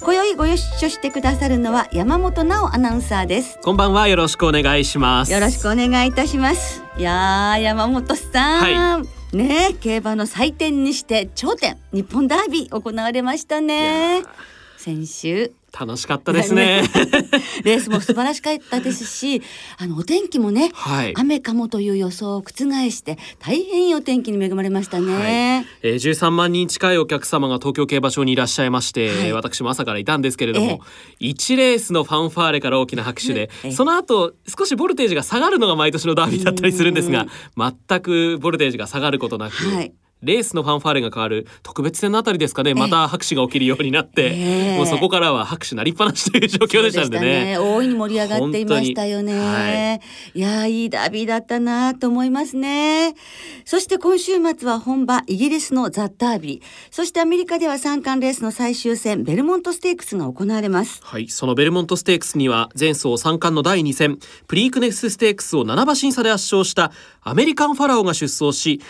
今宵ご一緒してくださるのは山本直アナウンサーです。こんばんは。よろしくお願いします。よろしくお願いいたします。いやー山本さん、はね競馬の祭典にして頂点日本ダービー行われましたね。先週楽しかったですね。レースも素晴らしかったですしあのお天気もね、はい。雨かもという予想を覆して大変いいお天気に恵まれましたね、えー、13万人近いお客様が東京競馬場にいらっしゃいまして、はい。私も朝からいたんですけれども、え1レースのファンファーレから大きな拍手で、ええ。その後少しボルテージが下がるのが毎年のダービーだったりするんですが全くボルテージが下がることなく、はいレースのファンファーレが変わる特別戦のあたりですかね。また拍手が起きるようになって、ええ。もうそこからは拍手なりっぱなしという状況でしたんでね。大いに盛り上がっていましたよね。はい。やーいいダービーだったなと思いますね。そして今週末は本場イギリスのザ・ダービー、そしてアメリカでは三冠レースの最終戦ベルモントステークスが行われます。はい、そのベルモントステークスには前走三冠の第2戦プリークネスステークスを7馬身差で圧勝したアメリカンファラオが出走し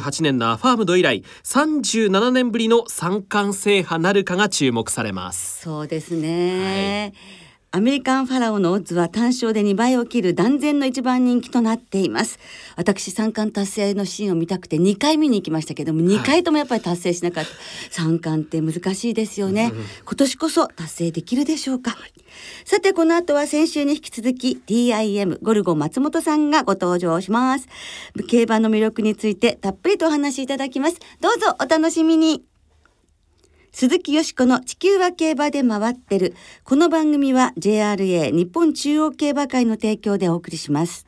1978年のアファームド以来37年ぶりの三冠制覇なるかが注目されます。そうですね。アメリカンファラオのオッズは単勝で2倍を切る断然の一番人気となっています。私三冠達成のシーンを見たくて2回見に行きましたけども、2回ともやっぱり達成しなかった。三冠って難しいですよね。今年こそ達成できるでしょうか。さてこの後は先週に引き続き TIM ゴルゴ松本さんがご登場します。競馬の魅力についてたっぷりとお話しいただきます。どうぞお楽しみに。鈴木よしこの地球は競馬で回ってる。この番組は JRA 日本中央競馬会の提供でお送りします。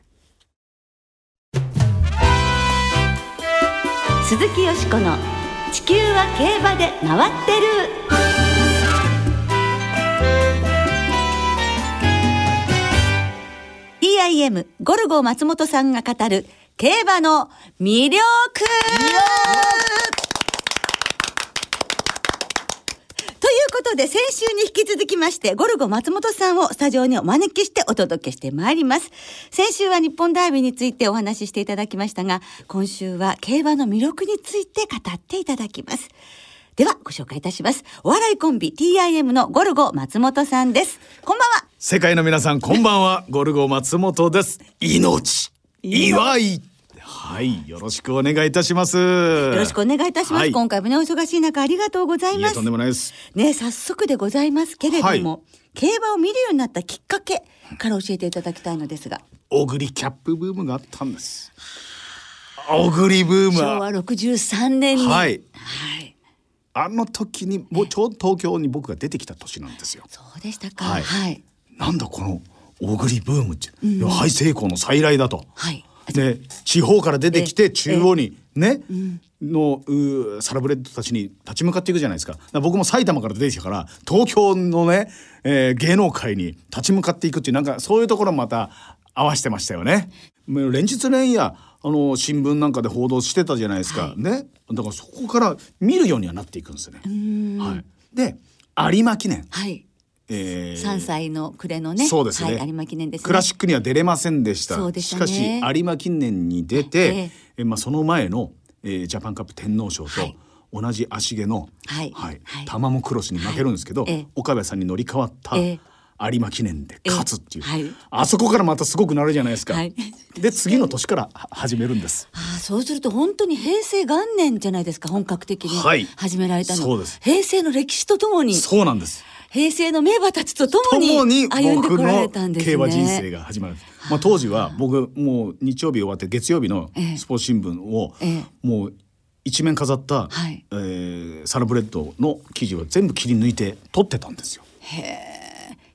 鈴木よしこの地球は競馬で回ってる。TIM ゴルゴ松本さんが語る競馬の魅力ということで先週に引き続きましてゴルゴ松本さんをスタジオにお招きしてお届けしてまいります。先週は日本ダービーについてお話ししていただきましたが今週は競馬の魅力について語っていただきます。ではご紹介いたします。お笑いコンビ TIM のゴルゴ松本さんです。こんばんは。世界の皆さんこんばんは。ゴルゴ松本です。命。祝いはいよろしくお願いいたします。よよろしくお願いいたします、はい、今回もねお忙しい中ありがとうございます。いやとんでもないです。ね早速でございますけれども、はい。競馬を見るようになったきっかけから教えていただきたいのですが。オグリキャップブームがあったんです。オグリブーム昭和は63年に。はい。はい。あの時にもうちょうど東京に僕が出てきた年なんですよ。そうでしたか。はい。はい。なんだこのオグリブームって、いや廃成功の再来だと。はいで地方から出てきえて中央にね、のうサラブレッドたちに立ち向かっていくじゃないですか。僕も埼玉から出てきたから東京のね、えー芸能界に立ち向かっていくっていうなんかそういうところもまた合わせてましたよね。連日連夜あの新聞なんかで報道してたじゃないですか、ね。だからそこから見るようにはなっていくんですよね。はい、で有馬記念、はいえー。3歳の暮れのねそうですね、はい、有馬記念ですね。クラシックには出れませんでした。そうでしたね。しかし有馬記念に出えて、えまあ、その前の、えージャパンカップ天皇賞とはい。同じ足毛の、はい。はい。玉もクロスに負けるんですけど、はい。ええ。岡部さんに乗り換わったえ有馬記念で勝つっていう、えはい。あそこからまたすごくなるじゃないですか。はい。で次の年からは始めるんです。ああそうすると本当に平成元年じゃないですか本格的にはい。始められたの、そうです。平成の歴史とともに。そうなんです。平成の名馬たちとともとに歩んでこられたんですね。競馬人生が始まる。まあ当時は僕もう日曜日終わって月曜日のええ。スポーツ新聞をええもう一面飾った、はい。えーサラブレッドの記事を全部切り抜いて撮ってたんですよ。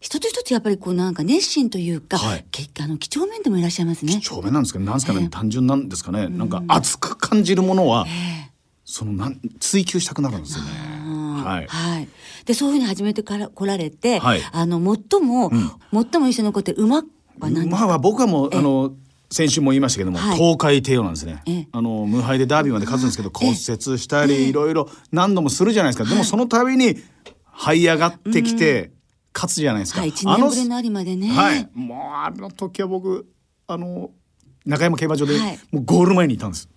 一つ一つやっぱりこうなんか熱心というか、はい。けあの几帳面でもいらっしゃいますね。長面なんですかね。なんですかね、単純なんですかね、なんか熱く感じるものは、そのなん追求したくなるんですよね。はい。でそういうふうに始めてから来られて、はい。あの最も、最も印象に残ってる馬は何ですか？馬は僕はもうあの先週も言いましたけども、はい。東海帝王なんですね。ええ。あの無敗でダービーまで勝つんですけど骨折したりいろいろ何度もするじゃないですか。でもその度に這い上がってきて勝つじゃないですか。はい、一年ぶりの有馬でね。はい、もうあの時は僕あの中山競馬場で、はい。もうゴール前にいたんです。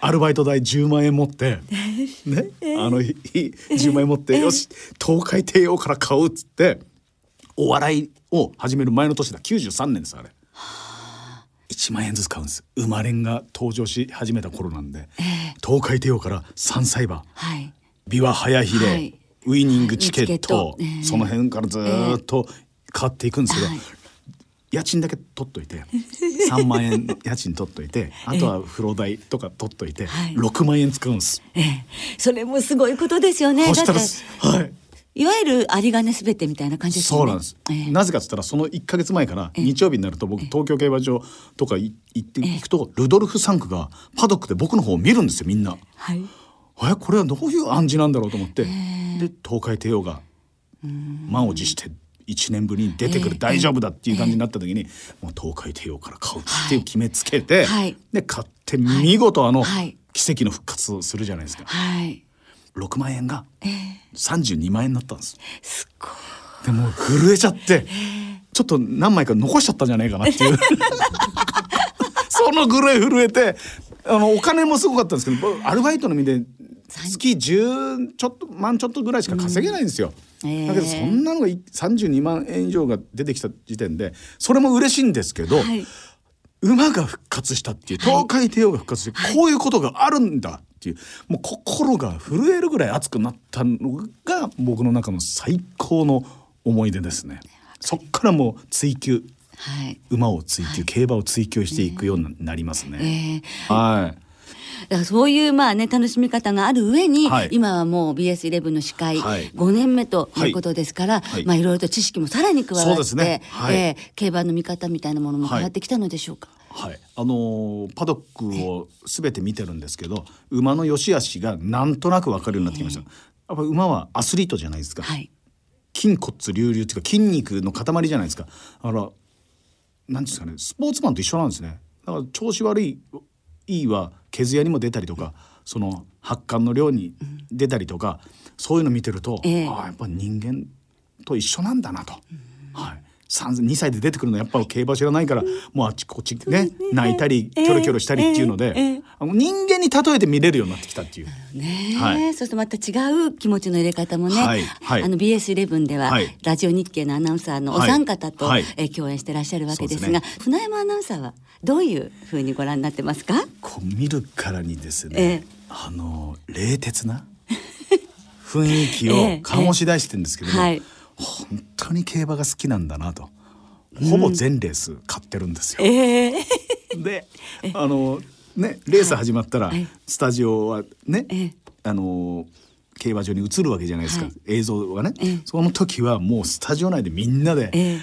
アルバイト代10万円持って、ね、あの日10万円持って、よし東海帝王から買うっつってお笑いを始める前の年だ。93年ですあれ。1万円ずつ買うんです。生まれんが登場し始めた頃なんで、東海帝王から3歳馬。はい。琵琶早秀、はい。ウイニングチケット、その辺からずーっと買っていくんですけど、はい家賃だけ取っといて 3万円家賃取っといてあとは風呂代とか取っといて、はい。6万円使うんです。ええ、それもすごいことですよね。はい。いわゆる有金すべてみたいな感じですよね。そうなんです、ええ。なぜかっつったらその1か月前から日曜日になると僕東京競馬場とかい行っていくとルドルフ・サンクがパドックで僕の方を見るんですよみんな。はい。えこれはどういう暗示なんだろうと思って、で東海帝王が満を持して1年ぶりに出てくる、大丈夫だっていう感じになった時に、もう東海帝王から買うっていう決めつけて、はい。で買って見事あの、はい。奇跡の復活をするじゃないですか。はい。6万円が32万円になったんです。すごい。でもう震えちゃって、ちょっと何枚か残しちゃったんじゃないかなっていう。そのぐらい震えてあのお金もすごかったんですけど僕アルバイトの身で月10ちょっと万ちょっとぐらいしか稼げないんですよ。ええだけどそんなのがい32万円以上が出てきた時点でそれも嬉しいんですけど、はい。馬が復活したっていう東海帝王が復活して、こういうことがあるんだっていうもう心が震えるぐらい熱くなったのが僕の中の最高の思い出ですね。そっからもう追求はい。馬を追求、競馬を追求していくようになりますね。ええはい。だからそういうまあね楽しみ方がある上に、はい今はもう BS11 の司会はい5年目ということですから、はいまあいろいろと知識もさらに加わって、ねはいえー競馬の見方みたいなものも変わってきたのでしょうか？はい、あのーパドックをすべて見てるんですけど馬の良し悪しがなんとなく分かるようになってきました。やっぱ馬はアスリートじゃないですか。はい。筋骨隆々っていうか筋肉の塊じゃないですか。あら、なんですかね、スポーツマンと一緒なんですね。だから調子悪いいいは毛艶にも出たりとか、その発汗の量に出たりとか、そういうの見てると、ええああやっぱ人間と一緒なんだなと。はい。三2歳で出てくるのやっぱ競馬知らないから、もうあっちこっちね泣いたりキョロキョロしたりっていうので、人間に例えて見れるようになってきたっていう。ねえ、はい。そしてまた違う気持ちの入れ方もね、はいはい。あの BS11 では、はい。ラジオ日経のアナウンサーのおはい三方と、はい。えー共演してらっしゃるわけですが船山アナウンサーはどういうふうにご覧になってますか？こう見るからにですね、ええ。あの冷徹な雰囲気を ええ。醸し出してるんですけども、はい。本当に競馬が好きなんだなと。ほぼ全レース買ってるんですよ。ええであのねレース始まったら、はい。スタジオはね、ええ。あの競馬場に映るわけじゃないですか、はい。映像がね、ええ。その時はもうスタジオ内でみんなで、ええ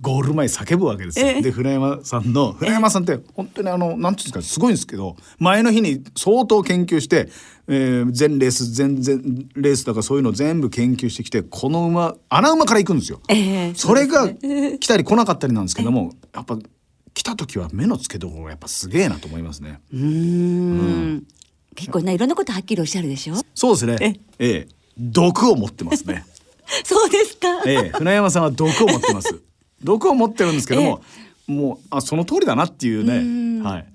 ゴール前叫ぶわけですよ。ええで船山さんの船山さんって本当にあのなんていうんですかすごいんですけど前の日に相当研究して、えー全レース全然レースとかそういうの全部研究してきてこの馬穴馬から行くんですよ。ええそれが来たり来なかったりなんですけどもやっぱ来た時は目の付けどころがやっぱすげえなと思いますね。うーん結構ねいろんなことはっきりおっしゃるでしょ？そうですね。ええ毒を持ってますね。そうですか、ええ、船山さんは毒を持ってます。毒を持ってるんですけども、もうあその通りだなっていうね、はい。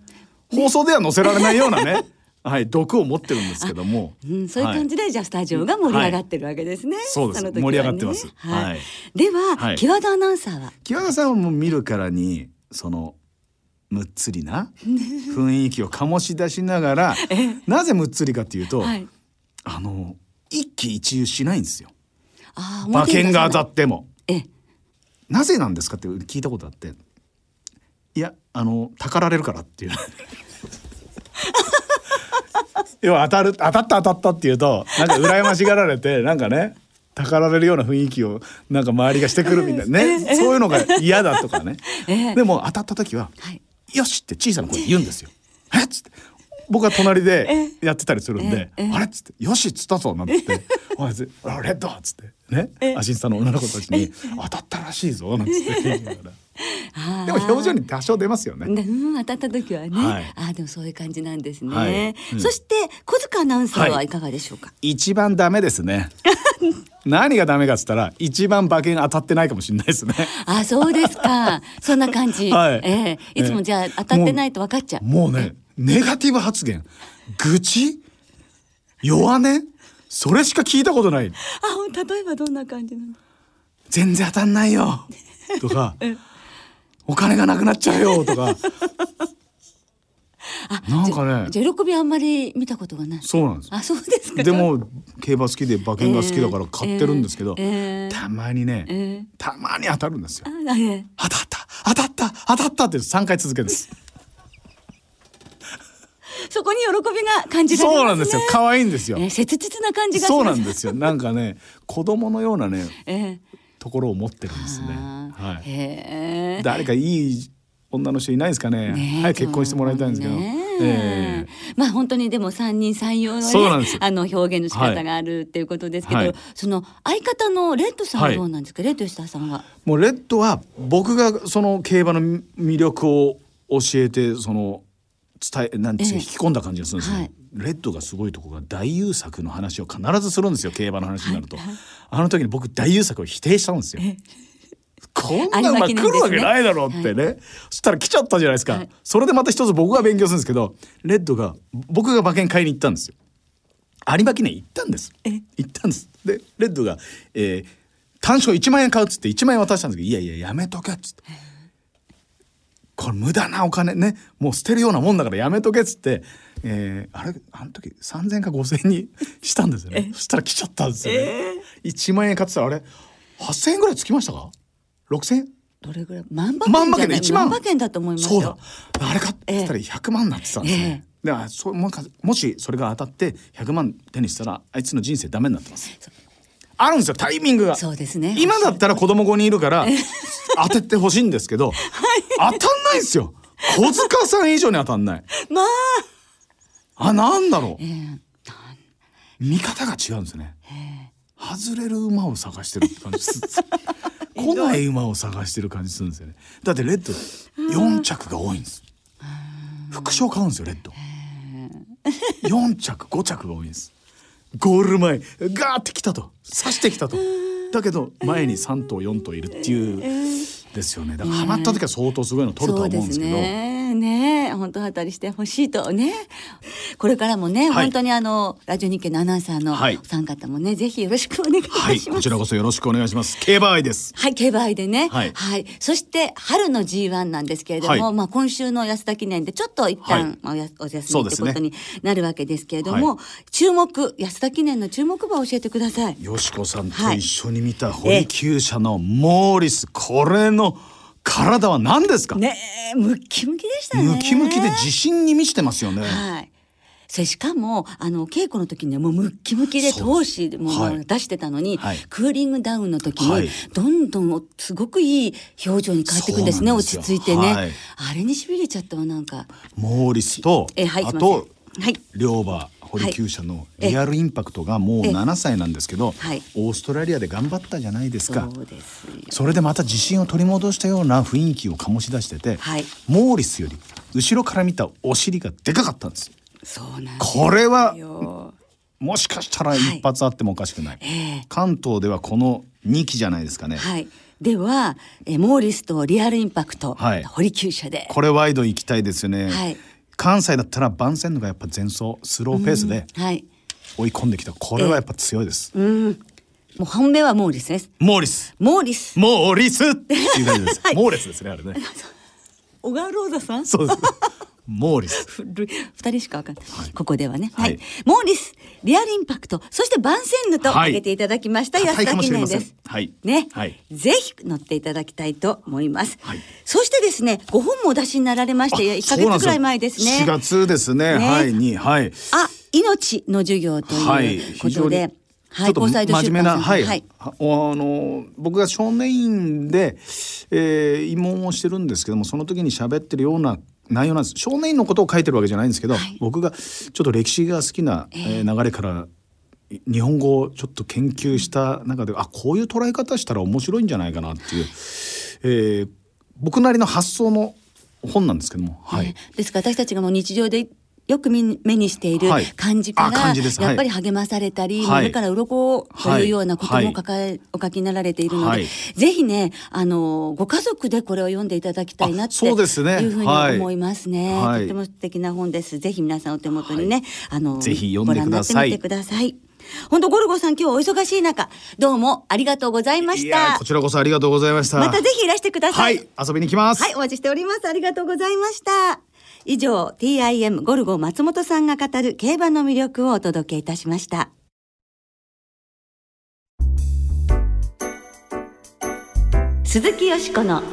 放送では載せられないようなね、はい、毒を持ってるんですけども、うん、そういう感じで、じゃあスタジオが盛り上がってるわけですね。そうですね盛り上がってますはい。はいでは、はい木和田アナウンサーは？木和田さんはもう見るからにそのむっつりな 雰囲気を醸し出しながら、なぜむっつりかっていうと、はい。あの一喜一憂しないんですよ。ああ、馬券が当たっっても。ええ、なぜなんですかって聞いたことあっていやあのたかられるからっていう 要は当たる当たった当たったっていうとなんか羨ましがられてなんかねたかられるような雰囲気をなんか周りがしてくるみたいな ねそういうのが嫌だとかね ええでも当たった時ははい。「よし!」って小さな声で言うんですよ。えっつって僕は隣でやってたりするんで「あれ?」っつって「よし!」っつったぞなんて言って思わず「あレッド!」っつって。ね。アシスタの女の子たちに「当たったらしいぞ」なんつって。言いながら。でも表情に多少出ますよね。でうん、当たった時はね、はい。あーでもそういう感じなんですね、はい。うん。そして小塚アナウンサーははい。いかがでしょうか、一番ダメですね。何がダメかっつったら一番馬券当たってないかもしれないですね。あそうですか。そんな感じ、はい。ええ。いつもじゃあ当たってないと分かっちゃう。もうねネガティブ発言。愚痴？弱音？それしか聞いたことないあ例えばどんな感じなの？全然当たんないよ。とかお金がなくなっちゃうよとか。なんかね。喜びあんまり見たことがない。そうなんですあそうですか。でも競馬好きで馬券が好きだから買ってるんですけど、えーえー。たまにね、えー。たまに当たるんですよ。当たった当たった当たったって3回続けですそこに喜びが感じられね。そうなんですよ。可愛いんですよ。えー切実な感じがしそうなんですよ。なんかね子供のようなねええところを持ってるんですね。はい。誰かいい女の人いないですかね？ねえ。早く結婚してもらいたいんですけど、ね。ええ。えまあ本当にでも三人三様のね あの表現の仕方があるっていうことですけど、はい。その相方のレッドさんはどうなんですか、レッド吉田さんは？もうレッドは僕がその競馬の魅力を教えてその伝えなんですかええ。引き込んだ感じがするんですよ、はい。レッドがすごいとこが大優作の話を必ずするんですよ競馬の話になると、あの時に僕大優作を否定したんですよ。こんな馬来るわけないだろうってね、そしたら来ちゃったじゃないですか、はい。それでまた一つ僕が勉強するんですけどレッドが僕が馬券買いに行ったんですよ。有馬記念行ったんです。行ったんです。でレッドが、えー単勝1万円買うっつって1万円渡したんですけど「いやいややめとけ」っつって。これ無駄なお金ねもう捨てるようなもんだからやめとけっつって、えーあれ？あの時3,000か5,000円にしたんですよね。そしたら来ちゃったんですよね、1万円買ってた。らあれ？8,000円ぐらいつきましたか？6,000円？どれぐらい？万馬券じゃない券で1万。万馬券だと思いますそうだ。よ。あれ買って言ったら100万になってたんですね、だからそうもかもしそれが当たって100万手にしたらあいつの人生ダメになってます。あるんですよタイミングが。そうですね。今だったら子供5人いるから当ててほしいんですけど、当たんないんですよ。小塚さん以上に当たんない。まあ、あなんだろう。ええ見方が違うんですね。外れる馬を探してるって感じする 来ない馬を探してる感じするんですよね。だってレッド4着が多いんです。副賞買うんですよレッド。4着5着が多いんです。ゴール前ガーってきたと。刺してきたと。だけど前に3頭4頭いるっていうですよね。だからハマった時は相当すごいの取るとは思うんですけど。ね。ね本当当たりしてほしいとね。これからもね、はい。本当にあのラジオ日経のアナウンサーのはい。お三方もね、ぜひよろしくお願いします。はい。こちらこそよろしくお願いします。競馬愛です。はい、競馬愛でね。はい。そして、春の G1 なんですけれども、はい。まあ、今週の安田記念で、ちょっと一旦、はい。まあ、お休みとそうですねいうことになるわけですけれども、は注目、安田記念の注目馬を教えてください。よしこさんとはい。一緒に見た堀厩舎のモーリス、これの体は何ですか、ねえ、ムッキムキでしたね。ムキムキで自信に満ちてますよね。はい。それしかもあの稽古の時にはもうムッキムキで闘志もはい出してたのに、はいクーリングダウンの時に、はいどんどんすごくいい表情に変わっていくんですねそうなんですよ落ち着いてね、はいあれにしびれちゃったわなんかモーリスと、えはいあとはい。両馬堀厩舎のリアルインパクトがもうえ7歳なんですけど、はい。オーストラリアで頑張ったじゃないですか。それでまた自信を取り戻したような雰囲気を醸し出してて、はい。モーリスより後ろから見たお尻がでかかったんです。そうなんこれはよもしかしたら一発あってもおかしくない、ええ。関東ではこの2期じゃないですかね、はい。ではえモーリスとリアルインパクト、はい。堀厩舎で。これワイド行きたいですよね、はい関西だったら番線のがやっぱ前走スローペースではい。追い込んできた。これはやっぱ強いです、うん。もう本命はモーリスです。モーリス。モーリス。モーリスっていう感じです、モーレスですねあれね。小川ローザさん？そうですモーリス。二人しかわかんない、はい。ここではね、ははい。いモーリスリアルインパクトそしてバンセンヌとはい。挙げていただきました、硬いか安田記念です、はい。ね、はい。ぜひ乗っていただきたいと思います、はい。そしてですねご本もお出しになられまして1ヶ月くらい前ですね。4月ですね。ね。はいに。はい。あ命の授業とはい。いうことで、はいちょっと交際と真面目な、はい、はい。はあの僕が少年院で、えー、慰問をしてるんですけどもその時に喋ってるような内容なんです。少年院のことを書いてるわけじゃないんですけど、はい。僕がちょっと歴史が好きな、えー流れから日本語をちょっと研究した中であこういう捉え方したら面白いんじゃないかなっていう、えー、僕なりの発想の本なんですけども、はい、ねですから私たちがもう日常でよく目に目にしているはい。漢字から、あ漢字です。やっぱり励まされたり、はい。目から鱗とい。うようなことはいも書かれ、お書きになられているので、はい。ぜひねあのご家族でこれを読んでいただきたいなっていうふうにはい。思いますね、はい。とても素敵な本です。ぜひ皆さんお手元にね、あのぜひ読んでください。ご覧になってみてください。本当ゴルゴさん今日お忙しい中どうもありがとうございまいした。やこちらこそありがとうございました。またぜひいらしてくださはいい。遊びに来ます、はい、お待ちしております。ありがとうございました。以上、TIM ゴルゴ松本さんが語る競馬の魅力をお届けいたしました。鈴木よしこの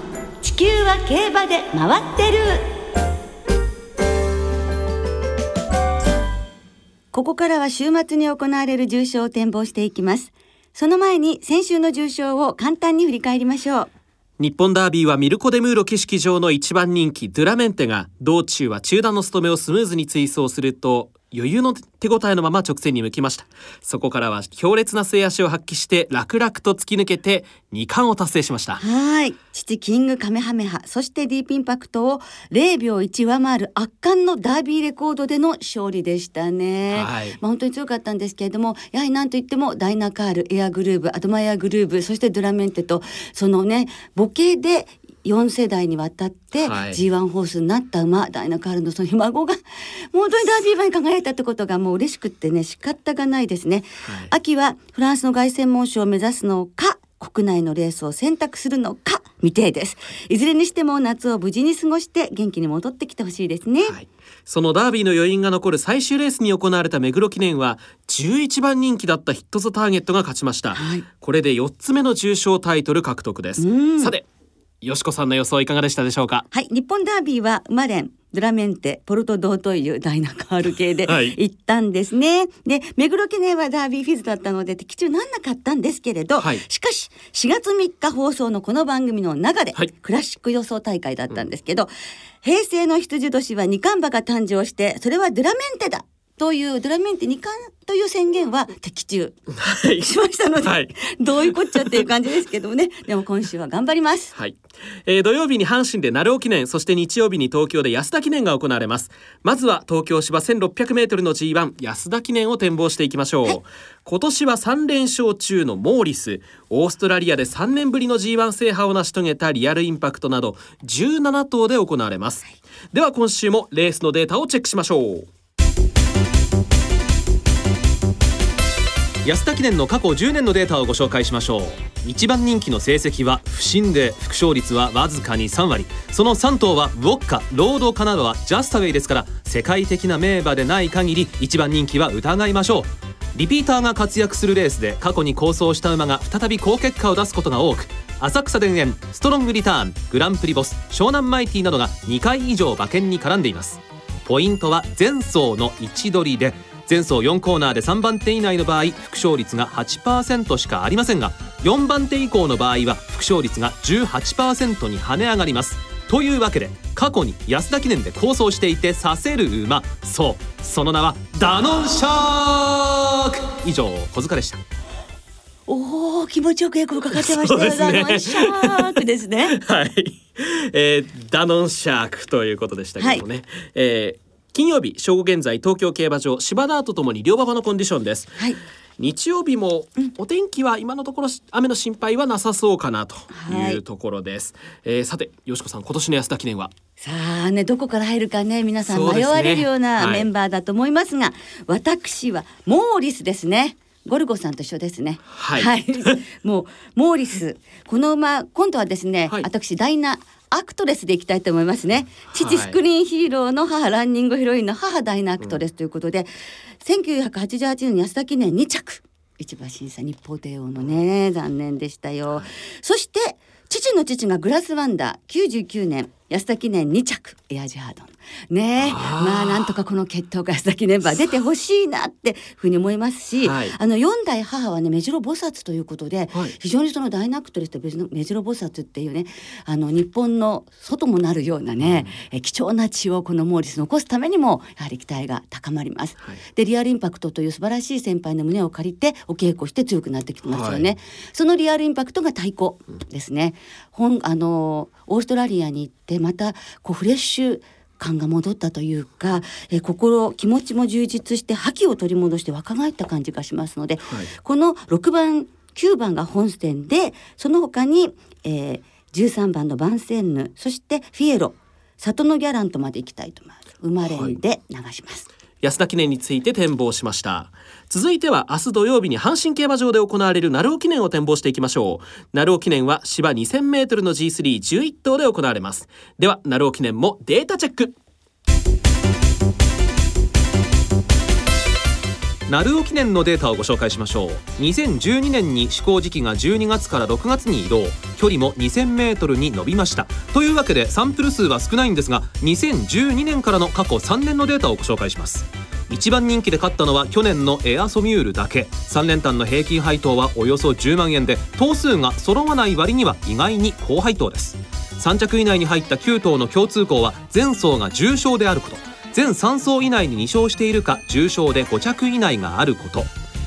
地球は競馬で回ってる。ここからは週末に行われる重賞を展望していきます。その前に先週の重賞を簡単に振り返りましょう。日本ダービーはミルコ・デ・ムーロ騎式場の一番人気ドゥラメンテが道中は中段の務めをスムーズに追走すると余裕の手応えのまま直線に向きましたそこからは強烈な末足を発揮して楽々と突き抜けて2冠を達成しましたはい。父キングカメハメハ、そしてディープインパクトを0秒1上回る圧巻のダービーレコードでの勝利でしたね。はいまあ本当に強かったんですけれども、やはりなんといってもダイナカール、エアグルーブ、アドマイアグルーブ、そしてドゥラメンテと、そのね、母系で4世代にわたってはい。G1 ホースになった馬、ダイナカールのそのひ孫が 本当にダービー馬に輝いたってことがもう嬉しくってね仕方がないですね、はい。秋はフランスの凱旋門賞を目指すのか国内のレースを選択するのか未定です。い。ずれにしても夏を無事に過ごして元気に戻ってきてほしいですね、はい、そのダービーの余韻が残る最終レースに行われた目黒記念は11番人気だったヒット・ザ・ターゲットが勝ちました、はい。これで4つ目の重賞タイトル獲得です。うん。さてよしこさんの予想いかがでしたでしょうか？はい、日本ダービーは馬連ドラメンテポルトドーというダイナカール系ではい。行ったんですね。で目黒記念はダービーフィズだったので的中なんなかったんですけれど、はい。しかし4月3日放送のこの番組の中で、はい。クラシック予想大会だったんですけど、平成の羊年は二冠馬が誕生してそれはドラメンテだというドラメンテ二冠という宣言は的中はい。しましたので、はい。どういうこっちゃっていう感じですけどもね。でも今週は頑張ります。はい、えー土曜日に阪神で鳴尾記念そして日曜日に東京で安田記念が行われます。まずは東京芝 1600m の G1 安田記念を展望していきましょう、今年は3連勝中のモーリス。オーストラリアで3年ぶりの G1 制覇を成し遂げたリアルインパクトなど17頭で行われます、では今週もレースのデータをチェックしましょう安田記念の過去10年のデータをご紹介しましょう。一番人気の成績は不振で副勝率はわずかに3割。その3頭はウォッカロードカナダはジャスタウェイですから世界的な名馬でない限り一番人気は疑いましょう。リピーターが活躍するレースで過去に構想した馬が再び好結果を出すことが多く浅草田園ストロングリターングランプリボス湘南マイティなどが2回以上馬券に絡んでいます。ポイントは前走の位置取りで前走4コーナーで3番手以内の場合副勝率が8%しかありませんが4番手以降の場合は副勝率が18%に跳ね上がります。というわけで過去に安田記念で構想していてさせる馬。そうその名はダノンシャーク。以上小塚でした。おお気持ちよくエコーかかってましたよ。ね。ダノンシャークですね。はい、えーダノンシャークということでしたけどもね、えー金曜日正午現在東京競馬場芝ダートともに両馬場のコンディションです。はい。日曜日もお天気は今のところ雨の心配はなさそうかなとい。うところです、えーさてよしこさん今年の安田記念は？さあねどこから入るかね皆さん迷われるようなはい。メンバーだと思いますが、私はモーリスですね。ゴルゴさんと一緒ですね。はい。もうモーリス。この馬今度はですね、はい。私ダイナアクトレスでいきたいと思いますね。父はい。スクリーンヒーローの母ランニングヒロインの母ダイナアクトレスということで、1988年に安田記念2着一馬審査日報帝王のね残念でしたよ。そして父の父がグラスワンダー99年安田記念2着エアジハードンねまあなんとかこの決闘が安田記念馬出てほしいなってふうに思いますし、はい。あの四代母はね目白菩薩ということで、はい。非常にそのダイナクトレスと目白菩薩っていうねあの日本の外もなるようなね、え貴重な血をこのモーリス残すためにもやはり期待が高まります。はい。でリアルインパクトという素晴らしい先輩の胸を借りてお稽古して強くなってきてますよね、はい。そのリアルインパクトが太鼓ですね、本あのオーストラリアに行ってまたこうフレッシュ感が戻ったというか、え心気持ちも充実して覇気を取り戻して若返った感じがしますので、はいこの6番9番が本戦でその他に、えー、13番のバンセンヌそしてフィエロ里のギャラントまで行きたいと思います。生まれんで流します。安田記念について展望しました。続いては明日土曜日に阪神競馬場で行われる鳴尾記念を展望していきましょう。鳴尾記念は芝 2000m の G311 頭で行われます。では鳴尾記念もデータチェック。鳴尾記念のデータをご紹介しましょう。2012年に施行時期が12月から6月に移動距離も 2000m に伸びました。というわけでサンプル数は少ないんですが2012年からの過去3年のデータをご紹介します。一番人気で勝ったのは去年のエアソミュールだけ。3連単の平均配当はおよそ10万円で頭数が揃わない割には意外に高配当です。3着以内に入った9頭の共通項は前走が重賞であること。全3走以内に2勝しているか重賞で5着以内があること。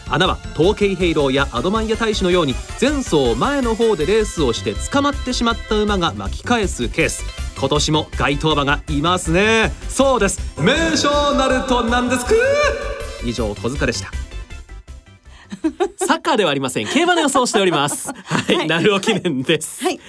穴は統計ヘイローやアドマイヤ大使のように前走前の方でレースをして捕まってしまった馬が巻き返すケース。今年も該当馬がいますね。そうです。名称なるとなんですく以上小塚でした。サッカーではありません。競馬の予想をしております。はい、はい。鳴尾記念です、はい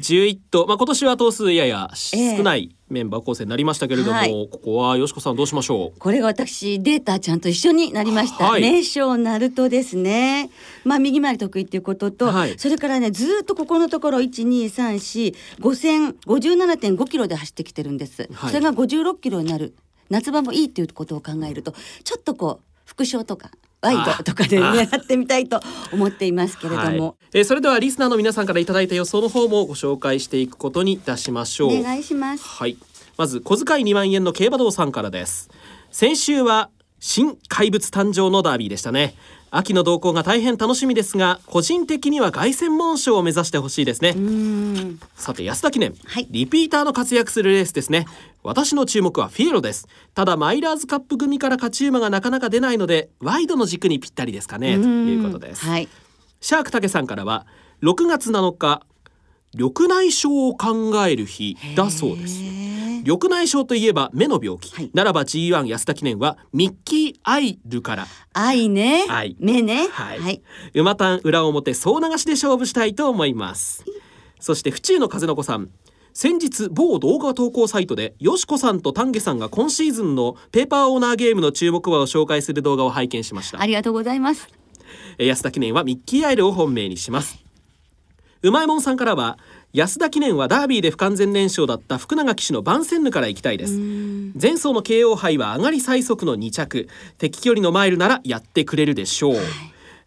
11頭、まあ、今年は頭数ややええ。少ないメンバー構成になりましたけれども、はい。ここはよしこさんどうしましょう？これが私データちゃんと一緒になりました、はい。名称ナルトですね。まあ右回り得意っていうことと、はい。それからねずーっとここのところ12345戦57.5キロで走ってきてるんです、はい。それが56キロになる。夏場もいいっていうことを考えるとちょっとこう副賞とかワイドとかであ狙ってみたいと思っていますけれども、はい。えーそれではリスナーの皆さんからいただいた予想の方もご紹介していくことにいたしましょう。お願いします。はい。まず小遣い2万円の競馬道さんからです。先週は新怪物誕生のダービーでしたね秋の動向が大変楽しみですが個人的には凱旋門賞を目指してほしいですね。さて安田記念、はい。リピーターの活躍するレースですね。私の注目はフィエロです。ただマイラーズカップ組から勝ち馬がなかなか出ないのでワイドの軸にぴったりですかね。ということです、はい。シャークタケさんからは6月7日緑内障を考える日だそうです。緑内障といえば目の病気、はい。ならば G1 安田記念はミッキーアイルから。愛ね。愛。目ね。はい、はい。馬単裏表総流しで勝負したいと思います。そして府中の風の子さん。先日某動画投稿サイトでよしこさんと丹下さんが今シーズンのペーパーオーナーゲームの注目馬を紹介する動画を拝見しました。ありがとうございます。えー安田記念はミッキーアイルを本命にしますうまいもんさんからは安田記念はダービーで不完全燃焼だった福永騎手のバンセンヌから行きたいです。前走の KO 杯は上がり最速の2着。敵距離のマイルならやってくれるでしょう、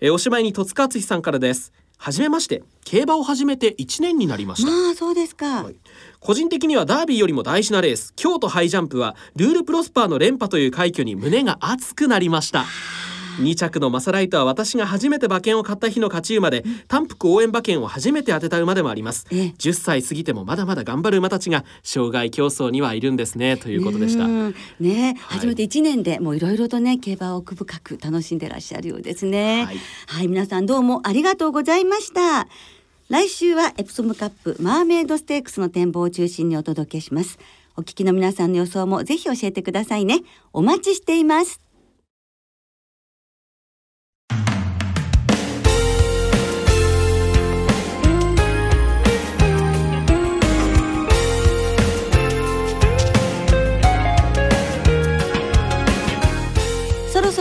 えーおしまいに戸塚敦さんからです。はじめまして。競馬を始めて1年になりました。まあそうですか、はい。個人的にはダービーよりも大事なレース。京都ハイジャンプはルールプロスパーの連覇という快挙に胸が熱くなりました2着のマサライトは私が初めて馬券を買った日の勝ち馬で単幅応援馬券を初めて当てた馬でもありますええ10歳過ぎてもまだまだ頑張る馬たちが障害競争にはいるんですねということでしたうんね、はい初めて一年でもういろいろとね競馬を奥深く楽しんでらっしゃるようですね。ははいい、皆さんどうもありがとうございました。来週はエプソムカップマーメイドステークスの展望を中心にお届けします。お聞きの皆さんの予想もぜひ教えてくださいね。お待ちしています。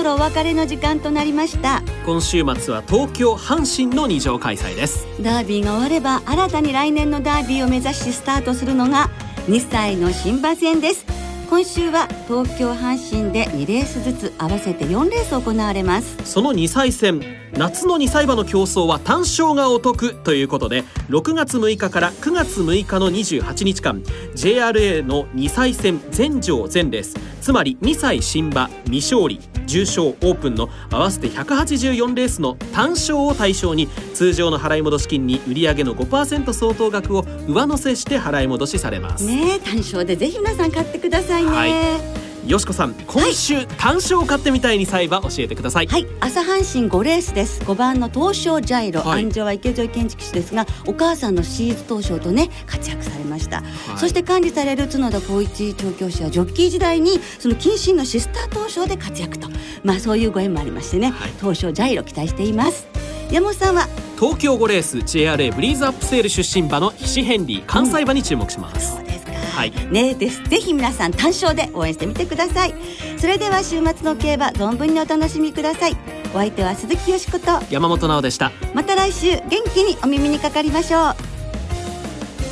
ろお別れの時間となりました。今週末は東京阪神の二条開催です。ダービーが終われば新たに来年のダービーを目指しスタートするのが2歳の新馬戦です。今週は東京阪神で2レースずつ合わせて4レース行われます。その2歳戦夏の2歳馬の競争は単勝がお得ということで6月6日から9月6日の28日間 JRA の2歳戦全場全レース。つまり2歳新馬未勝利重賞オープンの合わせて184レースの単勝を対象に通常の払い戻し金に売上の5%相当額を上乗せして払い戻しされます。ね単勝でぜひ皆さん買ってくださいね。はいよしこさん今週、単勝を買ってみたいに裁判教えてください。はい、朝阪神5レースです。5番の東証ジャイロ、はい。安城は池添建築士ですが、お母さんのシーズ東証とね活躍されました。い。そして管理される角田光一調教師はジョッキー時代にその謹慎のシスター東証で活躍と、まあそういうご縁もありましてね、はい。東証ジャイロ期待しています。山本さんは？東京5レース JRA ブリーズアップセール出身馬のヒシヘンリー関西馬に注目します、そうです。か。はいねです。ぜひ皆さん単勝で応援してみてください。それでは週末の競馬存分にお楽しみください。お相手は鈴木よしこと。山本直でしたまた来週元気にお耳にかかりましょう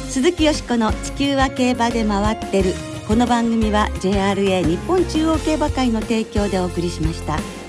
鈴木よしこの地球は競馬で回ってるこの番組は JRA 日本中央競馬会の提供でお送りしました。